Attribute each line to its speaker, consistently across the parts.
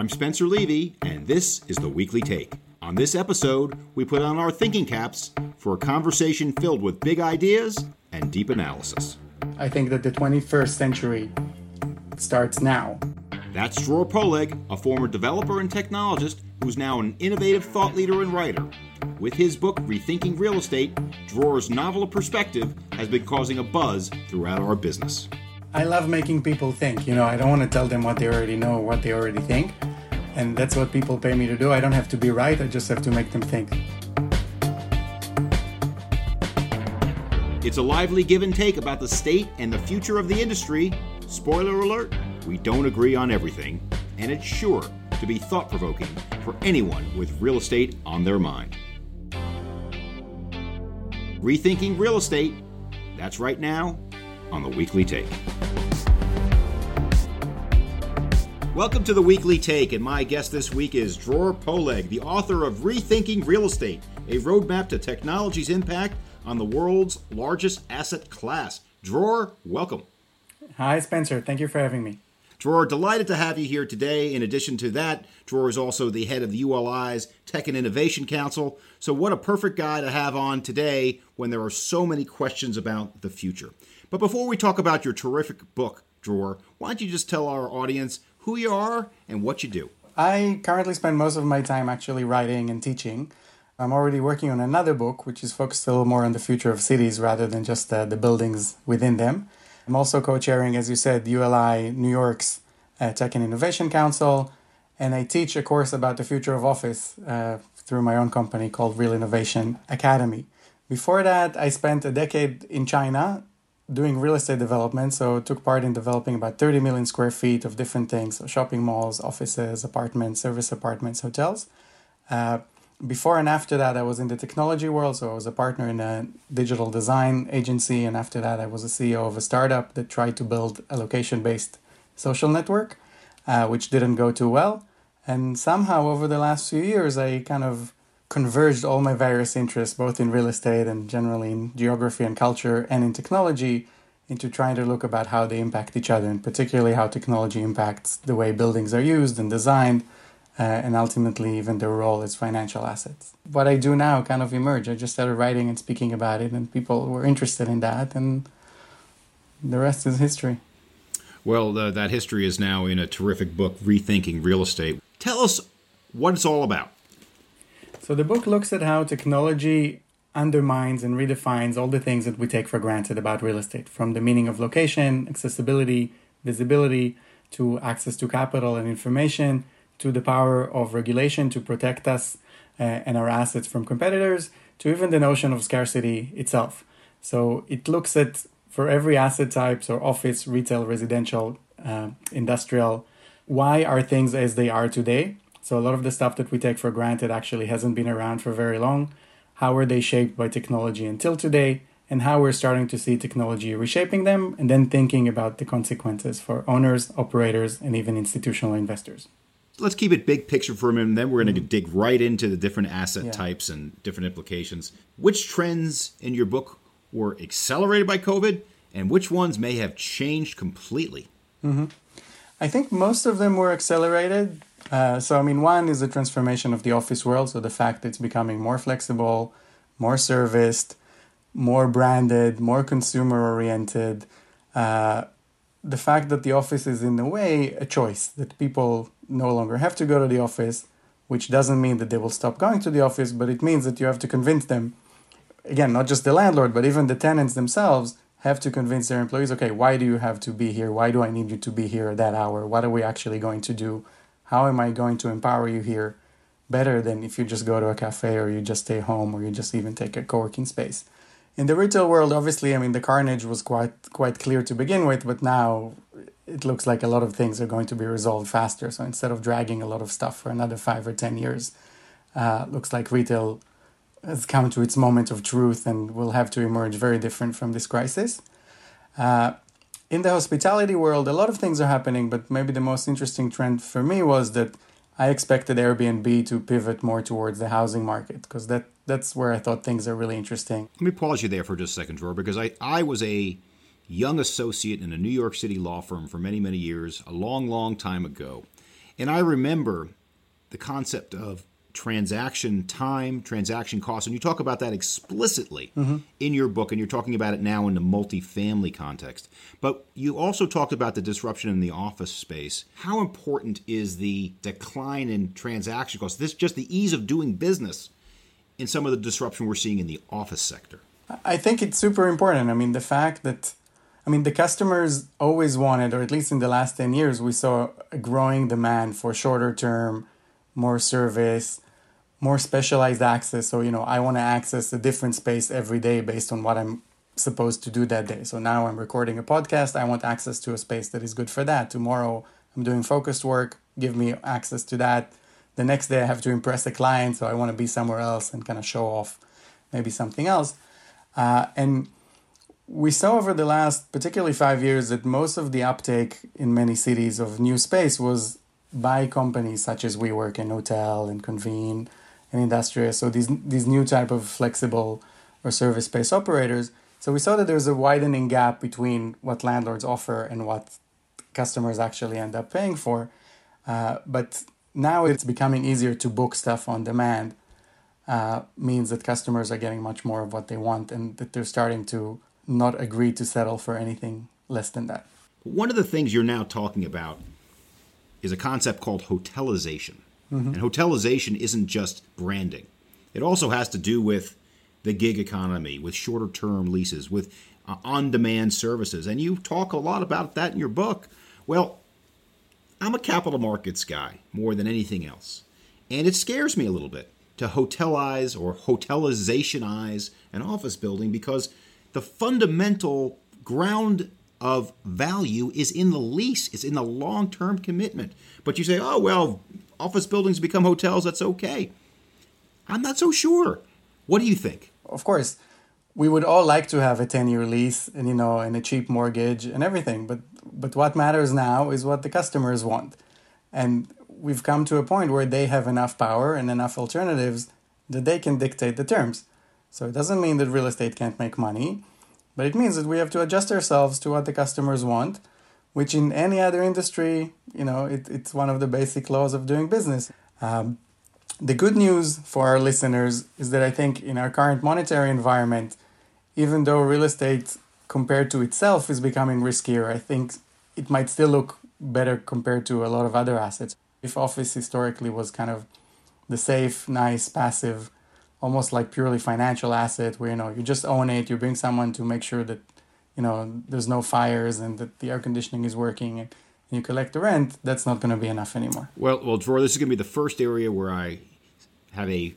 Speaker 1: I'm Spencer Levy, and this is the Weekly Take. On this episode, we put on our thinking caps for a conversation filled with big ideas and deep analysis.
Speaker 2: I think that the 21st century starts now.
Speaker 1: That's Dror Poleg, a former developer and technologist who's now an innovative thought leader and writer. With his book, Rethinking Real Estate, Dror's novel of perspective has been causing a buzz throughout our business.
Speaker 2: I love making people think. You know, I don't want to tell them what they already know or what they already think. And that's what people pay me to do. I don't have to be right, I just have to make them think.
Speaker 1: It's a lively give and take about the state and the future of the industry. Spoiler alert, we don't agree on everything, and it's sure to be thought provoking for anyone with real estate on their mind. Rethinking Real Estate, that's right now on the Weekly Take. Welcome to the Weekly Take, and my guest this week is Dror Poleg, the author of Rethinking Real Estate, a roadmap to technology's impact on the world's largest asset class. Dror, welcome.
Speaker 2: Hi, Spencer. Thank you for having me.
Speaker 1: Dror, delighted to have you here today. In addition to that, Dror is also the head of the ULI's Tech and Innovation Council. So, what a perfect guy to have on today when there are so many questions about the future. But before we talk about your terrific book, Dror, why don't you just tell our audience who you are and what you do?
Speaker 2: I currently spend most of my time actually writing and teaching. I'm already working on another book, which is focused a little more on the future of cities rather than just uh, the buildings within them. I'm also co chairing, as you said, ULI New York's uh, Tech and Innovation Council, and I teach a course about the future of office uh, through my own company called Real Innovation Academy. Before that, I spent a decade in China doing real estate development, so took part in developing about 30 million square feet of different things so shopping malls, offices, apartments, service apartments, hotels. Uh, before and after that, I was in the technology world. So I was a partner in a digital design agency. And after that, I was a CEO of a startup that tried to build a location based social network, uh, which didn't go too well. And somehow, over the last few years, I kind of converged all my various interests, both in real estate and generally in geography and culture and in technology, into trying to look about how they impact each other, and particularly how technology impacts the way buildings are used and designed uh, and ultimately even their role as financial assets. What I do now kind of emerged. I just started writing and speaking about it, and people were interested in that, and the rest is history.
Speaker 1: Well, that history is now in a terrific book, Rethinking Real Estate. Tell us what it's all about.
Speaker 2: So, the book looks at how technology undermines and redefines all the things that we take for granted about real estate, from the meaning of location, accessibility, visibility, to access to capital and information, to the power of regulation to protect us uh, and our assets from competitors, to even the notion of scarcity itself. So it looks at for every asset type, so office, retail, residential, uh, industrial, why are things as they are today? So a lot of the stuff that we take for granted actually hasn't been around for very long. How are they shaped by technology until today? And how we're starting to see technology reshaping them, and then thinking about the consequences for owners, operators, and even institutional investors
Speaker 1: let's keep it big picture for a minute, and then we're going to dig right into the different asset yeah. types and different implications. Which trends in your book were accelerated by COVID, and which ones may have changed completely?
Speaker 2: Mm-hmm. I think most of them were accelerated. Uh, so, I mean, one is the transformation of the office world. So, the fact that it's becoming more flexible, more serviced, more branded, more consumer oriented. Uh, the fact that the office is, in a way, a choice, that people no longer have to go to the office, which doesn't mean that they will stop going to the office, but it means that you have to convince them, again, not just the landlord, but even the tenants themselves have to convince their employees okay, why do you have to be here? Why do I need you to be here at that hour? What are we actually going to do? How am I going to empower you here better than if you just go to a cafe or you just stay home or you just even take a co working space? In the retail world, obviously, I mean, the carnage was quite quite clear to begin with, but now it looks like a lot of things are going to be resolved faster. So instead of dragging a lot of stuff for another five or 10 years, uh, looks like retail has come to its moment of truth and will have to emerge very different from this crisis. Uh, in the hospitality world, a lot of things are happening, but maybe the most interesting trend for me was that I expected Airbnb to pivot more towards the housing market because that that's where I thought things are really interesting.
Speaker 1: Let me pause you there for just a second, Dror, because I, I was a young associate in a New York City law firm for many, many years, a long, long time ago. And I remember the concept of transaction time, transaction costs, and you talk about that explicitly mm-hmm. in your book, and you're talking about it now in the multifamily context. But you also talked about the disruption in the office space. How important is the decline in transaction costs? This just the ease of doing business in some of the disruption we're seeing in the office sector.
Speaker 2: I think it's super important. I mean, the fact that I mean, the customers always wanted, or at least in the last 10 years, we saw a growing demand for shorter term more service, more specialized access. So, you know, I want to access a different space every day based on what I'm supposed to do that day. So now I'm recording a podcast. I want access to a space that is good for that. Tomorrow I'm doing focused work. Give me access to that. The next day I have to impress a client. So I want to be somewhere else and kind of show off maybe something else. Uh, and we saw over the last, particularly five years, that most of the uptake in many cities of new space was by companies such as WeWork and Knotel and Convene and Industrious. So these these new type of flexible or service space operators. So we saw that there's a widening gap between what landlords offer and what customers actually end up paying for. Uh, but now it's becoming easier to book stuff on demand. Uh, means that customers are getting much more of what they want and that they're starting to not agree to settle for anything less than that.
Speaker 1: One of the things you're now talking about is a concept called hotelization. Mm-hmm. And hotelization isn't just branding, it also has to do with the gig economy, with shorter term leases, with uh, on demand services. And you talk a lot about that in your book. Well, I'm a capital markets guy more than anything else. And it scares me a little bit to hotelize or hotelizationize an office building because the fundamental ground of value is in the lease, it's in the long term commitment. But you say, oh, well, office buildings become hotels, that's okay. I'm not so sure. What do you think?
Speaker 2: Of course, we would all like to have a 10 year lease and, you know, and a cheap mortgage and everything. But, but what matters now is what the customers want. And we've come to a point where they have enough power and enough alternatives that they can dictate the terms. So it doesn't mean that real estate can't make money. But it means that we have to adjust ourselves to what the customers want, which in any other industry, you know, it, it's one of the basic laws of doing business. Um, the good news for our listeners is that I think in our current monetary environment, even though real estate compared to itself is becoming riskier, I think it might still look better compared to a lot of other assets. If office historically was kind of the safe, nice, passive almost like purely financial asset where you know you just own it you bring someone to make sure that you know there's no fires and that the air conditioning is working and you collect the rent that's not going to be enough anymore.
Speaker 1: Well well Dror, this is going to be the first area where i have a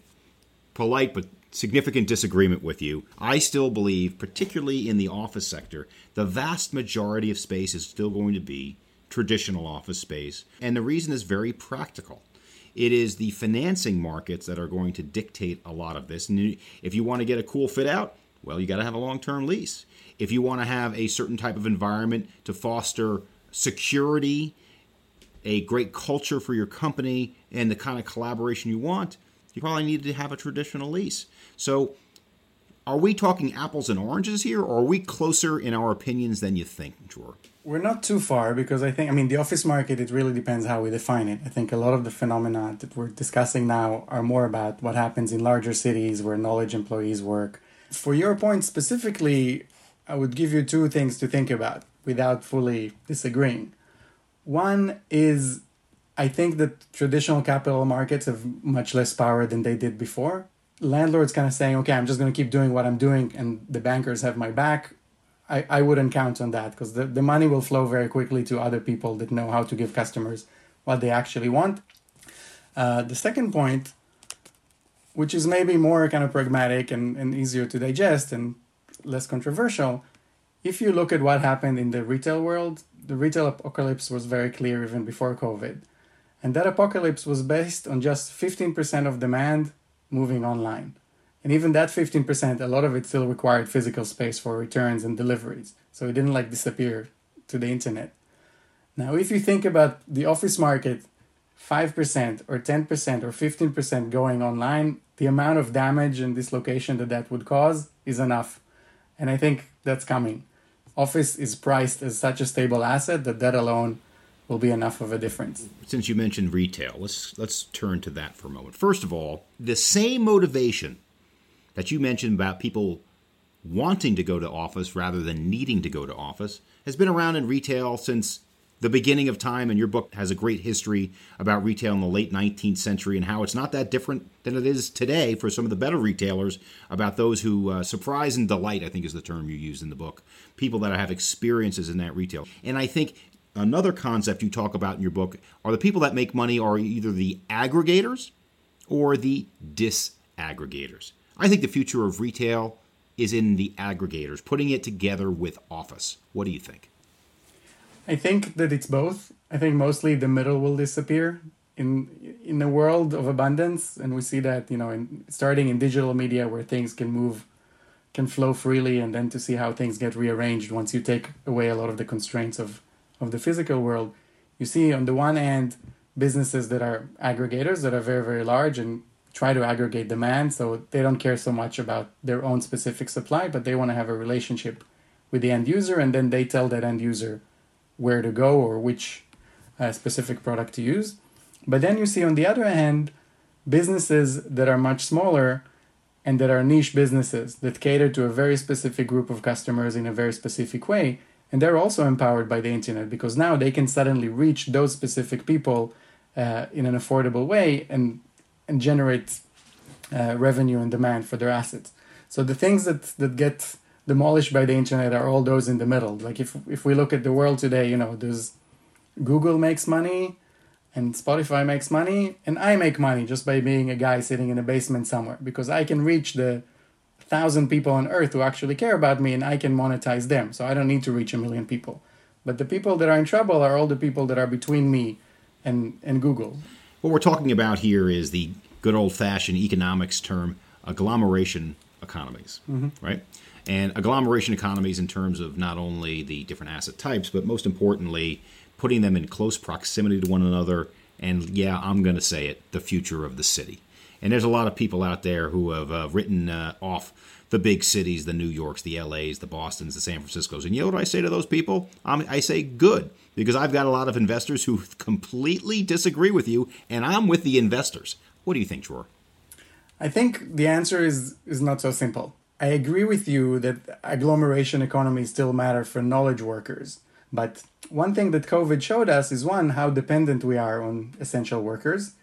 Speaker 1: polite but significant disagreement with you. I still believe particularly in the office sector the vast majority of space is still going to be traditional office space. And the reason is very practical it is the financing markets that are going to dictate a lot of this. And if you want to get a cool fit out, well, you got to have a long term lease. If you want to have a certain type of environment to foster security, a great culture for your company, and the kind of collaboration you want, you probably need to have a traditional lease. So, are we talking apples and oranges here, or are we closer in our opinions than you think, Dror?
Speaker 2: We're not too far because I think, I mean, the office market, it really depends how we define it. I think a lot of the phenomena that we're discussing now are more about what happens in larger cities where knowledge employees work. For your point specifically, I would give you two things to think about without fully disagreeing. One is I think that traditional capital markets have much less power than they did before. Landlords kind of saying, okay, I'm just going to keep doing what I'm doing, and the bankers have my back. I, I wouldn't count on that because the, the money will flow very quickly to other people that know how to give customers what they actually want. Uh, the second point, which is maybe more kind of pragmatic and, and easier to digest and less controversial, if you look at what happened in the retail world, the retail apocalypse was very clear even before COVID. And that apocalypse was based on just 15% of demand moving online. And even that 15%, a lot of it still required physical space for returns and deliveries. So it didn't like disappear to the internet. Now, if you think about the office market, 5% or 10% or 15% going online, the amount of damage and dislocation that that would cause is enough. And I think that's coming. Office is priced as such a stable asset that that alone will be enough of a difference.
Speaker 1: Since you mentioned retail, let's let's turn to that for a moment. First of all, the same motivation that you mentioned about people wanting to go to office rather than needing to go to office has been around in retail since the beginning of time, and your book has a great history about retail in the late 19th century and how it's not that different than it is today for some of the better retailers about those who uh, surprise and delight, I think is the term you used in the book, people that have experiences in that retail. And I think another concept you talk about in your book are the people that make money are either the aggregators or the disaggregators. I think the future of retail is in the aggregators, putting it together with office. What do you think?
Speaker 2: I think that it's both. I think mostly the middle will disappear in in a world of abundance, and we see that you know, in, starting in digital media where things can move, can flow freely, and then to see how things get rearranged once you take away a lot of the constraints of of the physical world. You see, on the one hand, businesses that are aggregators that are very very large and try to aggregate demand, so they don't care so much about their own specific supply, but they want to have a relationship with the end user, and then they tell that end user where to go or which uh, specific product to use. But then you see, on the other hand, businesses that are much smaller and that are niche businesses that cater to a very specific group of customers in a very specific way. And they're also empowered by the internet because now they can suddenly reach those specific people uh, in an affordable way and, and generate uh, revenue and demand for their assets. So the things that, that get demolished by the internet are all those in the middle. Like if if we look at the world today, you know, there's Google makes money and Spotify makes money and I make money just by being a guy sitting in a basement somewhere because I can reach the thousand people on earth who actually care about me and I can monetize them. So I don't need to reach a million people. But the people that are in trouble are all the people that are between me and, and Google.
Speaker 1: What we're talking about here is the good old fashioned economics term agglomeration economies, mm-hmm. right? and agglomeration economies in terms of not only the different asset types, but most importantly, putting them in close proximity to one another. And yeah, I'm going to say it the future of the city. And there's a lot of people out there who have uh, written uh, off the big cities, the New Yorks, the LAs, the Bostons, the San Franciscos. And you know what I say to those people? I'm, I say good, because I've got a lot of investors who completely disagree with you, and I'm with the investors. What do you think, Dror?
Speaker 2: I think the answer is, is not so simple. I agree with you that agglomeration economies still matter for knowledge workers. But one thing that COVID showed us is one, how dependent we are on essential workers.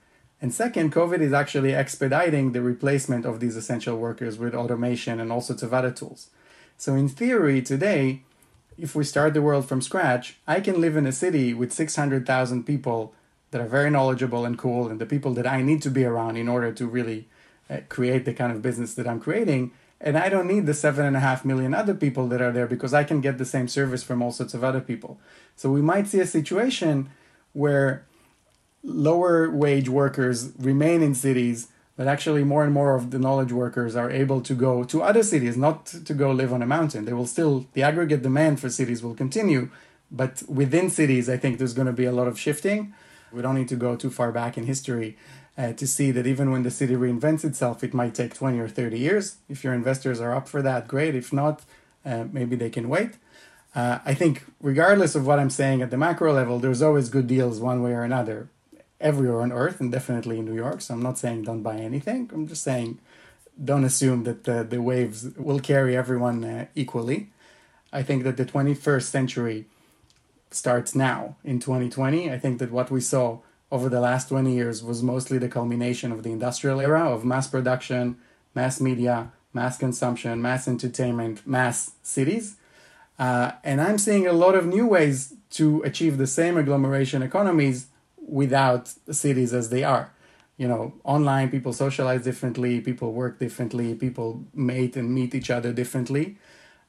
Speaker 2: And second, COVID is actually expediting the replacement of these essential workers with automation and all sorts of other tools. So, in theory, today, if we start the world from scratch, I can live in a city with 600,000 people that are very knowledgeable and cool, and the people that I need to be around in order to really uh, create the kind of business that I'm creating and I don't need the seven and a half million other people that are there because I can get the same service from all sorts of other people. So we might see a situation where lower wage workers remain in cities, but actually more and more of the knowledge workers are able to go to other cities, not to go live on a mountain. They will still, the aggregate demand for cities will continue, but within cities, I think there's going to be a lot of shifting. We don't need to go too far back in history uh, to see that even when the city reinvents itself, it might take 20 or 30 years. If your investors are up for that, great. If not, uh, maybe they can wait. Uh, I think, regardless of what I'm saying at the macro level, there's always good deals one way or another everywhere on earth and definitely in New York. So I'm not saying don't buy anything. I'm just saying don't assume that the, the waves will carry everyone uh, equally. I think that the 21st century starts now in 2020. I think that what we saw over the last 20 years was mostly the culmination of the industrial era of mass production, mass media, mass consumption, mass entertainment, mass cities. Uh, and I'm seeing a lot of new ways to achieve the same agglomeration economies without cities as they are. You know, online people socialize differently, people work differently, people mate and meet each other differently.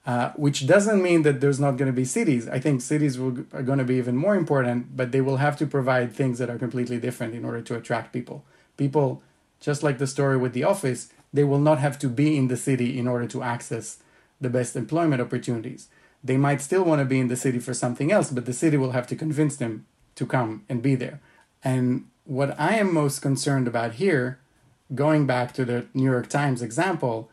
Speaker 2: Uh, which doesn't mean that there's not going to be cities. I think cities will, are going to be even more important, but they will have to provide things that are completely different in order to attract people. People, just like the story with the office, they will not have to be in the city in order to access the best employment opportunities. They might still want to be in the city for something else, but the city will have to convince them to come and be there. And what I am most concerned about here, going back to the New York Times example,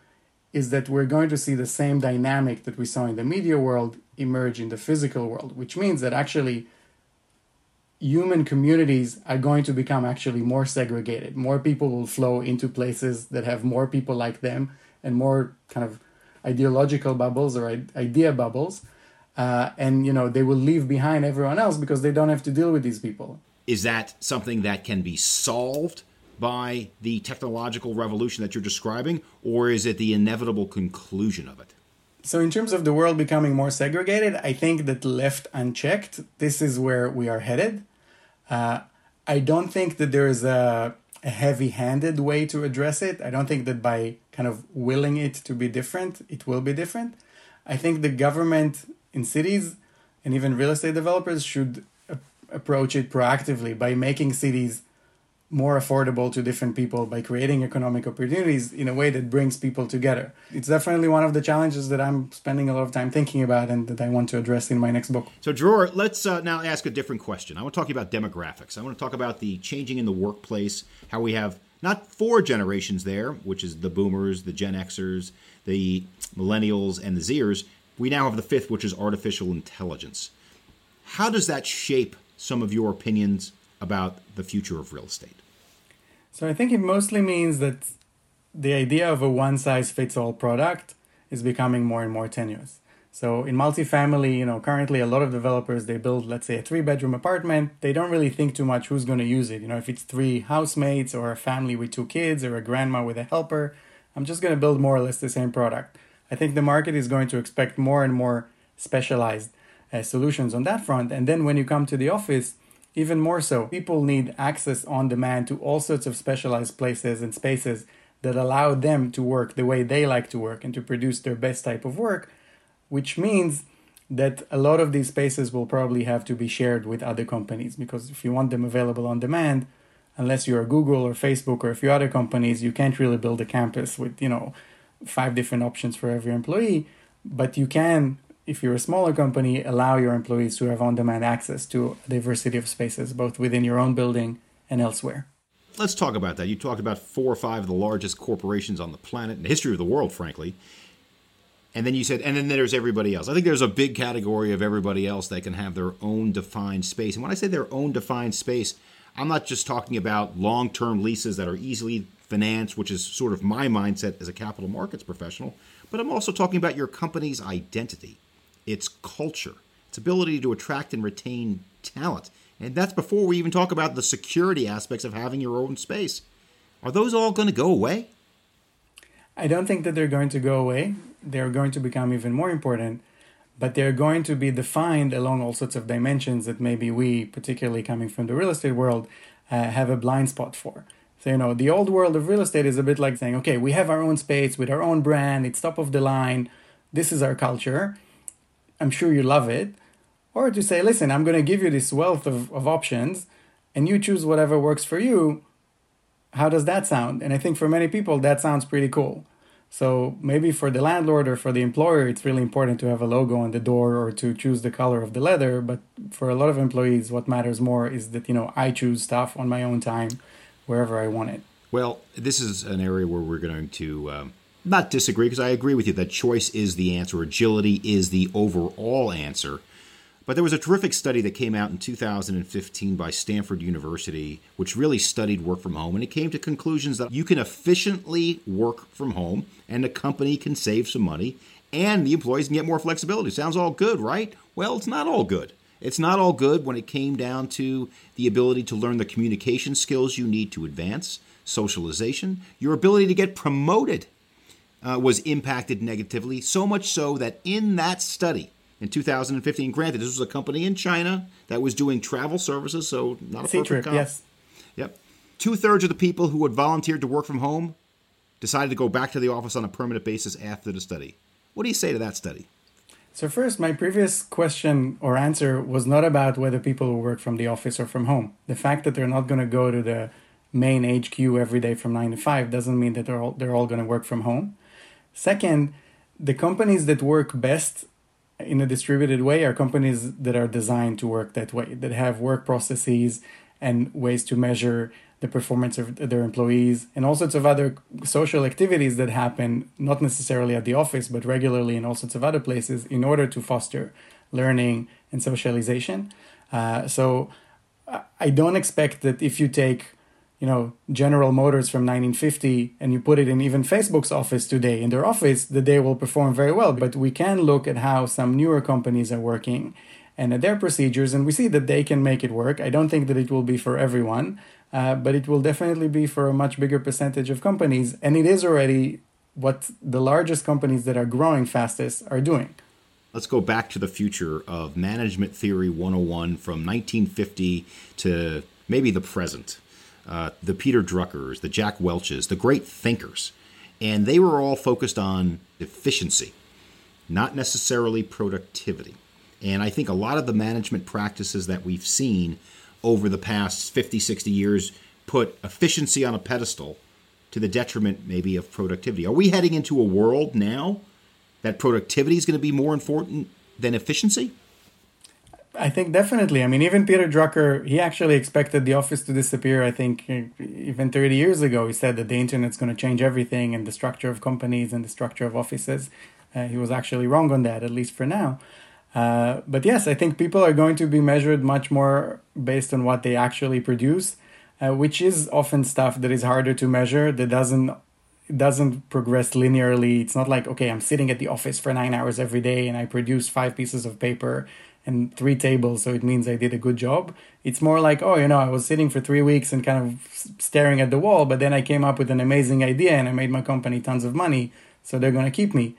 Speaker 2: is that we're going to see the same dynamic that we saw in the media world emerge in the physical world, which means that actually human communities are going to become actually more segregated. More people will flow into places that have more people like them and more kind of ideological bubbles or idea bubbles. Uh, and you know they will leave behind everyone else because they don't have to deal with these people.
Speaker 1: Is that something that can be solved by the technological revolution that you're describing, or is it the inevitable conclusion of it?
Speaker 2: So, in terms of the world becoming more segregated, I think that left unchecked, this is where we are headed. Uh, I don't think that there is a, a heavy handed way to address it. I don't think that by kind of willing it to be different, it will be different. I think the government in cities and even real estate developers should a- approach it proactively by making cities more affordable to different people by creating economic opportunities in a way that brings people together. It's definitely one of the challenges that I'm spending a lot of time thinking about and that I want to address in my next book.
Speaker 1: So, Dror, let's uh, now ask a different question. I want to talk about demographics. I want to talk about the changing in the workplace, how we have not four generations there, which is the boomers, the Gen Xers, the millennials, and the Zers. We now have the fifth, which is artificial intelligence. How does that shape some of your opinions about the future of real estate?
Speaker 2: So I think it mostly means that the idea of a one size fits all product is becoming more and more tenuous. So in multifamily, you know, currently a lot of developers they build, let's say, a three bedroom apartment. They don't really think too much who's going to use it. You know, if it's three housemates or a family with two kids or a grandma with a helper, I'm just going to build more or less the same product. I think the market is going to expect more and more specialized uh, solutions on that front. And then when you come to the office, even more so, people need access on demand to all sorts of specialized places and spaces that allow them to work the way they like to work and to produce their best type of work, which means that a lot of these spaces will probably have to be shared with other companies because if you want them available on demand, unless you're Google or Facebook or a few other companies, you can't really build a campus with, you know, five different options for every employee. But you can if you're a smaller company, allow your employees to have on demand access to a diversity of spaces, both within your own building and elsewhere.
Speaker 1: Let's talk about that. You talked about four or five of the largest corporations on the planet, in the history of the world, frankly. And then you said, and then there's everybody else. I think there's a big category of everybody else that can have their own defined space. And when I say their own defined space, I'm not just talking about long term leases that are easily financed, which is sort of my mindset as a capital markets professional, but I'm also talking about your company's identity its culture, its ability to attract and retain talent. And that's before we even talk about the security aspects of having your own space. Are those all going to go away?
Speaker 2: I don't think that they're going to go away. They're going to become even more important, but they're going to be defined along all sorts of dimensions that maybe we, particularly coming from the real estate world, uh, have a blind spot for. So, you know, the old world of real estate is a bit like saying, okay, we have our own space with our own brand, it's top of the line, this is our culture. I'm sure you love it, or to say, listen, I'm going to give you this wealth of, of options and you choose whatever works for you. How does that sound? And I think for many people, that sounds pretty cool. So maybe for the landlord or for the employer, it's really important to have a logo on the door or to choose the color of the leather. But for a lot of employees, what matters more is that, you know, I choose stuff on my own time wherever I want it.
Speaker 1: Well, this is an area where we're going to um, not disagree because I agree with you that choice is the answer, agility is the overall answer. But there was a terrific study that came out in 2015 by Stanford University, which really studied work from home, and it came to conclusions that you can efficiently work from home, and the company can save some money, and the employees can get more flexibility. Sounds all good, right? Well, it's not all good. It's not all good when it came down to the ability to learn the communication skills you need to advance, socialization, your ability to get promoted uh, was impacted negatively, so much so that in that study in 2015, granted, this was a company in China that was doing travel services, so not a perfect comp.
Speaker 2: Yes.
Speaker 1: Yep. Two thirds of the people who had volunteered to work from home decided to go back to the office on a permanent basis after the study. What do you say to that study?
Speaker 2: So, first, my previous question or answer was not about whether people will work from the office or from home. The fact that they're not going to go to the main HQ every day from 9 to 5 doesn't mean that they're all, they're all going to work from home. Second, the companies that work best in a distributed way are companies that are designed to work that way, that have work processes and ways to measure the performance of their employees and all sorts of other social activities that happen, not necessarily at the office, but regularly in all sorts of other places in order to foster learning and socialization. Uh, so I don't expect that if you take you know General Motors from 1950 and you put it in even Facebook's office today in their office that they will perform very well but we can look at how some newer companies are working and at their procedures and we see that they can make it work I don't think that it will be for everyone uh, but it will definitely be for a much bigger percentage of companies and it is already what the largest companies that are growing fastest are doing
Speaker 1: let's go back to the future of management theory 101 from 1950 to maybe the present uh, the Peter Druckers, the Jack Welches, the great thinkers. And they were all focused on efficiency, not necessarily productivity. And I think a lot of the management practices that we've seen over the past 50, 60 years put efficiency on a pedestal to the detriment maybe of productivity. Are we heading into a world now that productivity is going to be more important than efficiency?
Speaker 2: I think definitely. I mean, even Peter Drucker, he actually expected the office to disappear. I think even 30 years ago, he said that the internet's going to change everything and the structure of companies and the structure of offices. Uh, he was actually wrong on that, at least for now. Uh, but yes, I think people are going to be measured much more based on what they actually produce, uh, which is often stuff that is harder to measure, that doesn't doesn't progress linearly. It's not like, okay, I'm sitting at the office for nine hours every day and I produce five pieces of paper and three tables, so it means I did a good job. It's more like, oh, you know, I was sitting for three weeks and kind of staring at the wall, but then I came up with an amazing idea and I made my company tons of money, so they're going to keep me.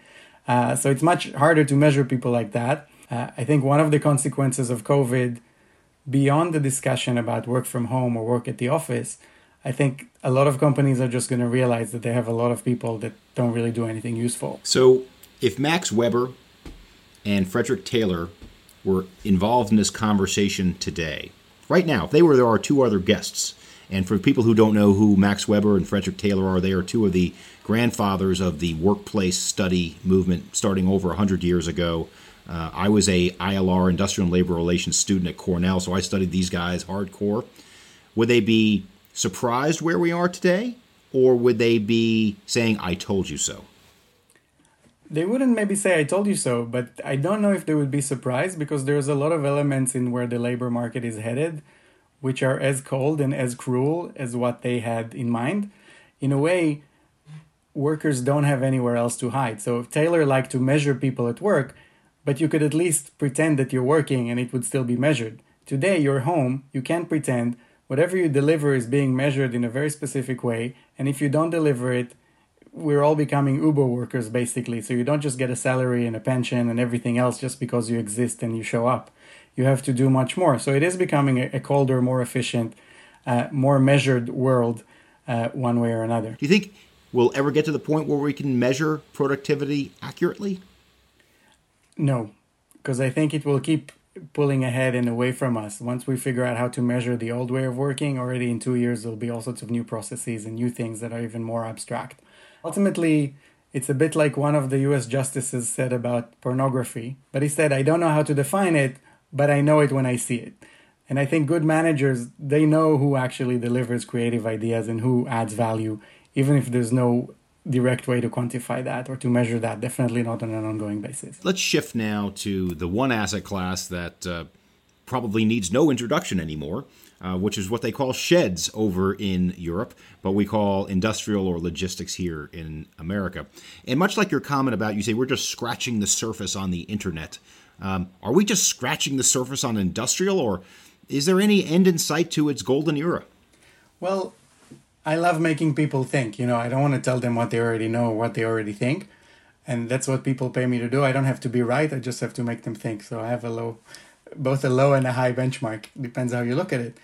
Speaker 2: Uh, so it's much harder to measure people like that. Uh, I think one of the consequences of COVID, beyond the discussion about work from home or work at the office, I think a lot of companies are just going to realize that they have a lot of people that don't really do anything useful.
Speaker 1: So if Max Weber and Frederick Taylor were involved in this conversation today, right now, if they were there are two other guests. And for people who don't know who Max Weber and Frederick Taylor are, they are two of the grandfathers of the workplace study movement starting over 100 years ago. Uh, I was a ILR, Industrial and Labor Relations student at Cornell, so I studied these guys hardcore. Would they be surprised where we are today, or would they be saying, I told you so?
Speaker 2: They wouldn't maybe say I told you so, but I don't know if they would be surprised because there's a lot of elements in where the labor market is headed which are as cold and as cruel as what they had in mind. In a way, workers don't have anywhere else to hide. So if Taylor liked to measure people at work, but you could at least pretend that you're working and it would still be measured. Today, you're home, you can't pretend. Whatever you deliver is being measured in a very specific way, and if you don't deliver it, we're all becoming Uber workers basically. So you don't just get a salary and a pension and everything else just because you exist and you show up. You have to do much more. So it is becoming a, colder, more efficient, uh, more measured world, uh, one way or another.
Speaker 1: Do you think we'll ever get to the point where we can measure productivity accurately?
Speaker 2: No, because I think it will keep pulling ahead and away from us. Once we figure out how to measure the old way of working, already in two years, there'll be all sorts of new processes and new things that are even more abstract. Ultimately, it's a bit like one of the US justices said about pornography, but he said, I don't know how to define it, but I know it when I see it. And I think good managers, they know who actually delivers creative ideas and who adds value, even if there's no direct way to quantify that or to measure that, definitely not on an ongoing basis.
Speaker 1: Let's shift now to the one asset class that uh, probably needs no introduction anymore, uh, which is what they call sheds over in Europe, but we call industrial or logistics here in America. And much like your comment about you say we're just scratching the surface on the internet, um, are we just scratching the surface on industrial, or is there any end in sight to its golden era?
Speaker 2: Well, I love making people think. You know, I don't want to tell them what they already know or what they already think. And that's what people pay me to do. I don't have to be right. I just have to make them think. So I have a low, both a low and a high benchmark. Depends how you look at it.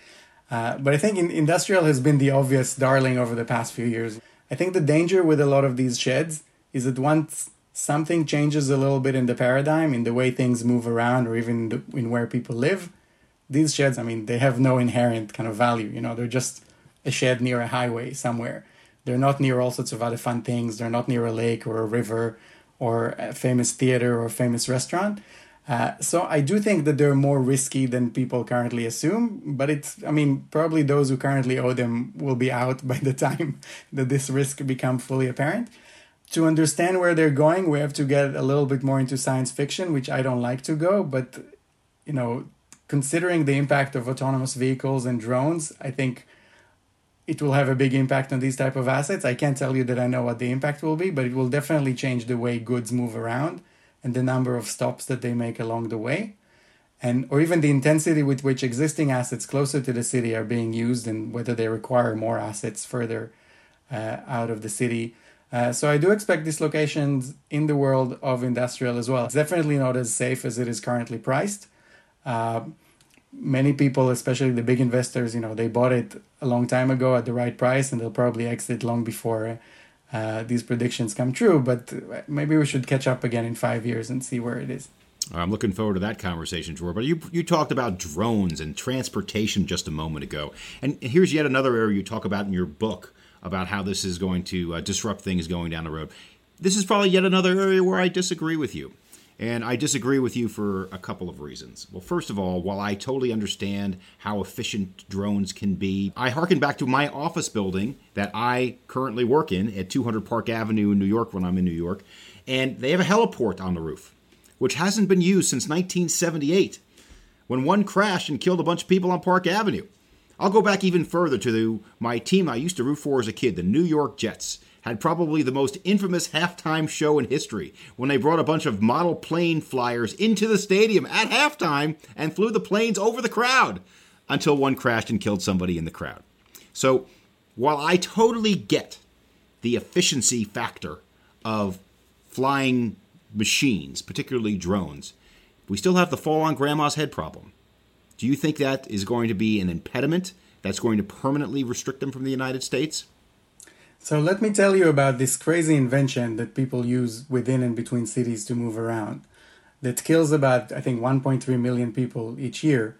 Speaker 2: Uh, but I think in, industrial has been the obvious darling over the past few years. I think the danger with a lot of these sheds is that once something changes a little bit in the paradigm, in the way things move around, or even the, in where people live, these sheds, I mean, they have no inherent kind of value. You know, they're just a shed near a highway somewhere. They're not near all sorts of other fun things. They're not near a lake or a river or a famous theater or a famous restaurant. Uh, so I do think that they're more risky than people currently assume, but it's I mean probably those who currently owe them will be out by the time that this risk become fully apparent. To understand where they're going, we have to get a little bit more into science fiction, which I don't like to go, but you know considering the impact of autonomous vehicles and drones, I think it will have a big impact on these type of assets. I can't tell you that I know what the impact will be, but it will definitely change the way goods move around and the number of stops that they make along the way. And or even the intensity with which existing assets closer to the city are being used and whether they require more assets further uh, out of the city. Uh, so I do expect dislocations in the world of industrial as well. It's definitely not as safe as it is currently priced. Uh, many people, especially the big investors, you know, they bought it a long time ago at the right price, and they'll probably exit long before uh, these predictions come true. But maybe we should catch up again in five years and see where it is.
Speaker 1: I'm looking forward to that conversation, Dror. But you you talked about drones and transportation just a moment ago, and here's yet another area you talk about in your book about how this is going to uh, disrupt things going down the road. This is probably yet another area where I disagree with you. And I disagree with you for a couple of reasons. Well, first of all, while I totally understand how efficient drones can be, I harken back to my office building that I currently work in at 200 Park Avenue in New York when I'm in New York, and they have a heliport on the roof, which hasn't been used since 1978 when one crashed and killed a bunch of people on Park Avenue. I'll go back even further to the, my team I used to root for as a kid, the New York Jets had probably the most infamous halftime show in history when they brought a bunch of model plane flyers into the stadium at halftime and flew the planes over the crowd until one crashed and killed somebody in the crowd. So, while I totally get the efficiency factor of flying machines, particularly drones, we still have the fall on grandma's head problem. Do you think that is going to be an impediment that's going to permanently restrict them from the United States?
Speaker 2: So let me tell you about this crazy invention that people use within and between cities to move around that kills about, I think, 1.3 million people each year.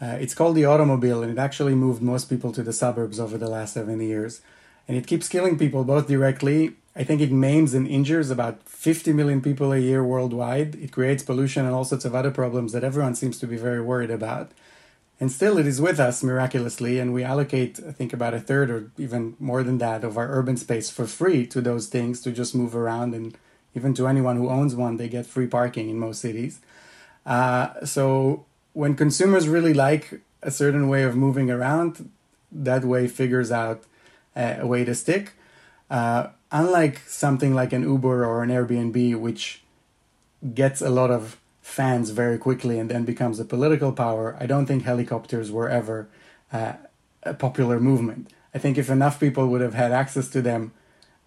Speaker 2: Uh, it's called the automobile, and it actually moved most people to the suburbs over the last seven years. And it keeps killing people both directly. I think it maims and injures about 50 million people a year worldwide. It creates pollution and all sorts of other problems that everyone seems to be very worried about. And still, it is with us miraculously, and we allocate, I think, about a third or even more than that of our urban space for free to those things to just move around. And even to anyone who owns one, they get free parking in most cities. Uh, so when consumers really like a certain way of moving around, that way figures out a way to stick. Uh, unlike something like an Uber or an Airbnb, which gets a lot of fans very quickly and then becomes a political power, I don't think helicopters were ever uh, a popular movement. I think if enough people would have had access to them,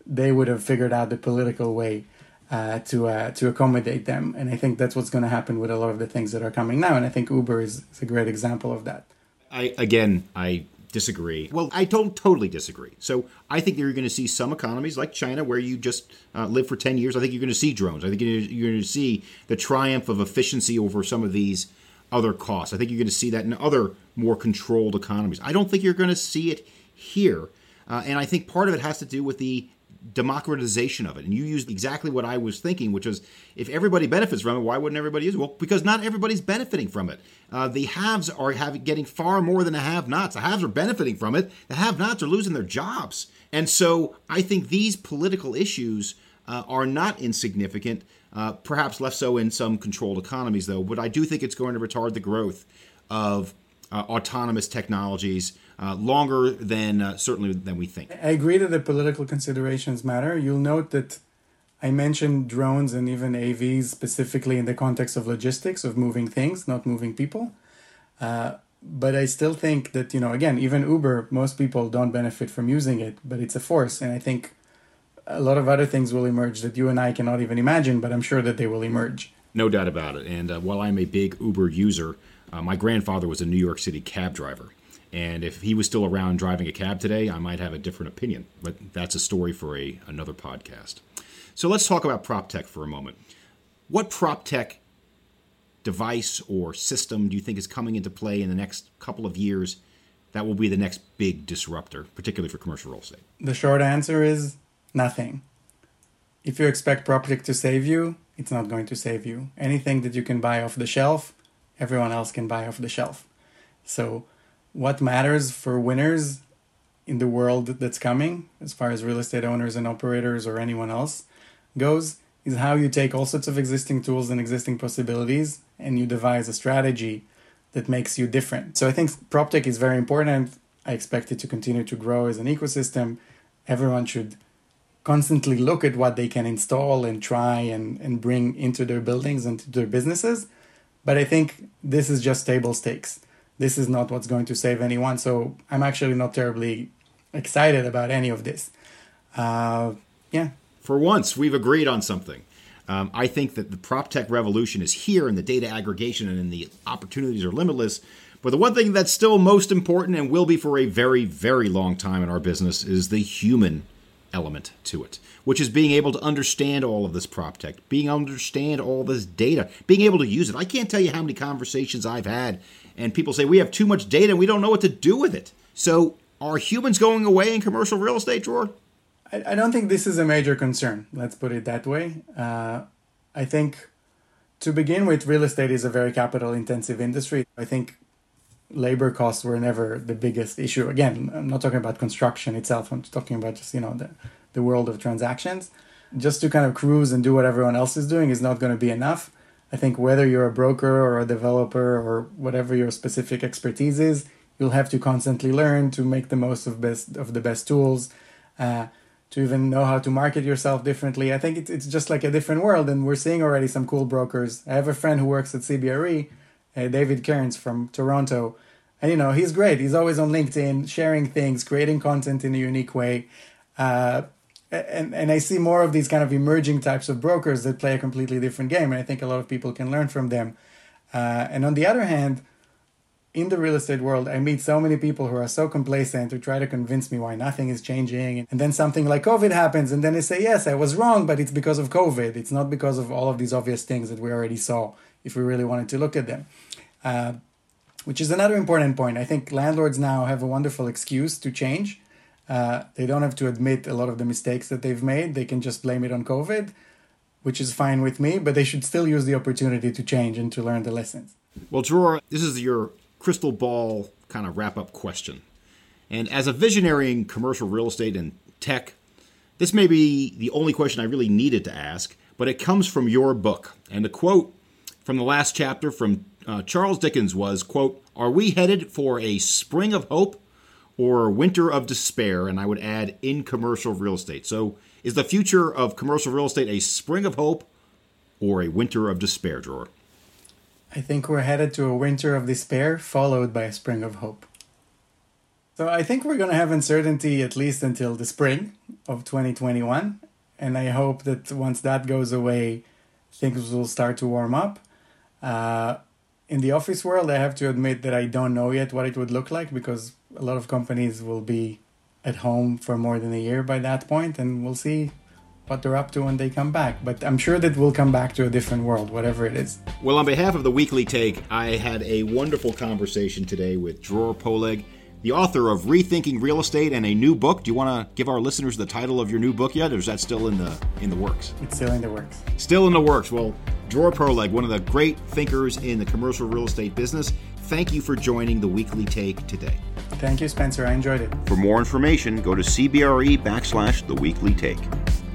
Speaker 2: they would have figured out the political way uh, to uh, to accommodate them. And I think that's what's going to happen with a lot of the things that are coming now. And I think Uber is, is a great example of that.
Speaker 1: I again, I disagree. Well, I don't totally disagree. So I think you're going to see some economies like China where you just uh, live for 10 years. I think you're going to see drones. I think you're going to see the triumph of efficiency over some of these other costs. I think you're going to see that in other more controlled economies. I don't think you're going to see it here. Uh, and I think part of it has to do with the democratization of it. And you used exactly what I was thinking, which was if everybody benefits from it, why wouldn't everybody use it? Well, because not everybody's benefiting from it. Uh, the haves are getting far more than the have nots. The haves are benefiting from it, the have nots are losing their jobs. And so I think these political issues uh, are not insignificant, uh, perhaps less so in some controlled economies, though. But I do think it's going to retard the growth of uh, autonomous technologies uh, longer than uh, certainly than we think.
Speaker 2: I agree that the political considerations matter. You'll note that I mentioned drones and even AVs specifically in the context of logistics, of moving things, not moving people. Uh, but I still think that, you know, again, even Uber, most people don't benefit from using it, but it's a force. And I think a lot of other things will emerge that you and I cannot even imagine, but I'm sure that they will emerge.
Speaker 1: No doubt about it. And uh, while I'm a big Uber user, uh, my grandfather was a New York City cab driver. And if he was still around driving a cab today, I might have a different opinion. But that's a story for a another podcast. So let's talk about prop tech for a moment. What prop tech device or system do you think is coming into play in the next couple of years that will be the next big disruptor, particularly for commercial real estate?
Speaker 2: The short answer is nothing. If you expect prop tech to save you, it's not going to save you. Anything that you can buy off the shelf, everyone else can buy off the shelf. So what matters for winners in the world that's coming, as far as real estate owners and operators or anyone else goes, is how you take all sorts of existing tools and existing possibilities and you devise a strategy that makes you different. So I think prop tech is very important. I expect it to continue to grow as an ecosystem. Everyone should constantly look at what they can install and try and, and bring into their buildings and to their businesses. But I think this is just table stakes. This is not what's going to save anyone. So I'm actually not terribly excited about any of this. Uh, yeah.
Speaker 1: For once, we've agreed on something. Um, I think that the prop tech revolution is here, and the data aggregation and the opportunities are limitless. But the one thing that's still most important and will be for a very, very long time in our business is the human element to it, which is being able to understand all of this prop tech, being able to understand all this data, being able to use it. I can't tell you how many conversations I've had, and people say we have too much data and we don't know what to do with it. So, are humans going away in commercial real estate, Dror?
Speaker 2: I, I don't think this is a major concern. Let's put it that way. Uh, I think to begin with, real estate is a very capital intensive industry. I think labor costs were never the biggest issue. Again, I'm not talking about construction itself. I'm talking about just you know the the world of transactions. Just to kind of cruise and do what everyone else is doing is not going to be enough. I think whether you're a broker or a developer or whatever your specific expertise is, you'll have to constantly learn to make the most of best of the best tools. Uh, to even know how to market yourself differently. I think it's, it's just like a different world, and we're seeing already some cool brokers. I have a friend who works at CBRE, uh, David Cairns from Toronto, and you know he's great. He's always on LinkedIn, sharing things, creating content in a unique way. Uh, and and I see more of these kind of emerging types of brokers that play a completely different game, and I think a lot of people can learn from them. Uh, and on the other hand, in the real estate world, I meet so many people who are so complacent who try to convince me why nothing is changing. And then something like COVID happens, and then they say, Yes, I was wrong, but it's because of COVID. It's not because of all of these obvious things that we already saw if we really wanted to look at them. Uh, which is another important point. I think landlords now have a wonderful excuse to change. Uh, they don't have to admit a lot of the mistakes that they've made, they can just blame it on COVID, which is fine with me, but they should still use the opportunity to change and to learn the lessons.
Speaker 1: Well, Dror, this is your crystal ball kind of wrap up question. And as a visionary in commercial real estate and tech, this may be the only question I really needed to ask, but it comes from your book. And the quote from the last chapter from uh, Charles Dickens was, quote, Are we headed for a spring of hope or winter of despair? And I would add, in commercial real estate. So is the future of commercial real estate a spring of hope or a winter of despair, Dror?
Speaker 2: I think we're headed to a winter of despair followed by a spring of hope. So I think we're going to have uncertainty at least until the spring of 2021. And I hope that once that goes away, things will start to warm up. Uh, in the office world, I have to admit that I don't know yet what it would look like because a lot of companies will be at home for more than a year by that point, and we'll see what they're up to when they come back. But I'm sure that we'll come back to a different world, whatever it is.
Speaker 1: Well, on behalf of the Weekly Take, I had a wonderful conversation today with Dror Poleg, the author of Rethinking Real Estate and a new book. Do you want to give our listeners the title of your new book yet, or is that still in the in the works?
Speaker 2: It's still in the works.
Speaker 1: Still in the works. Well, Dror Poleg, one of the great thinkers in the commercial real estate business. Thank you for joining the Weekly Take today.
Speaker 2: Thank you, Spencer. I enjoyed it.
Speaker 1: For more information, go to CBRE backslash the Weekly Take.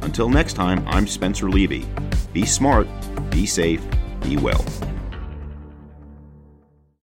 Speaker 1: Until next time, I'm Spencer Levy. Be smart, be safe, be well.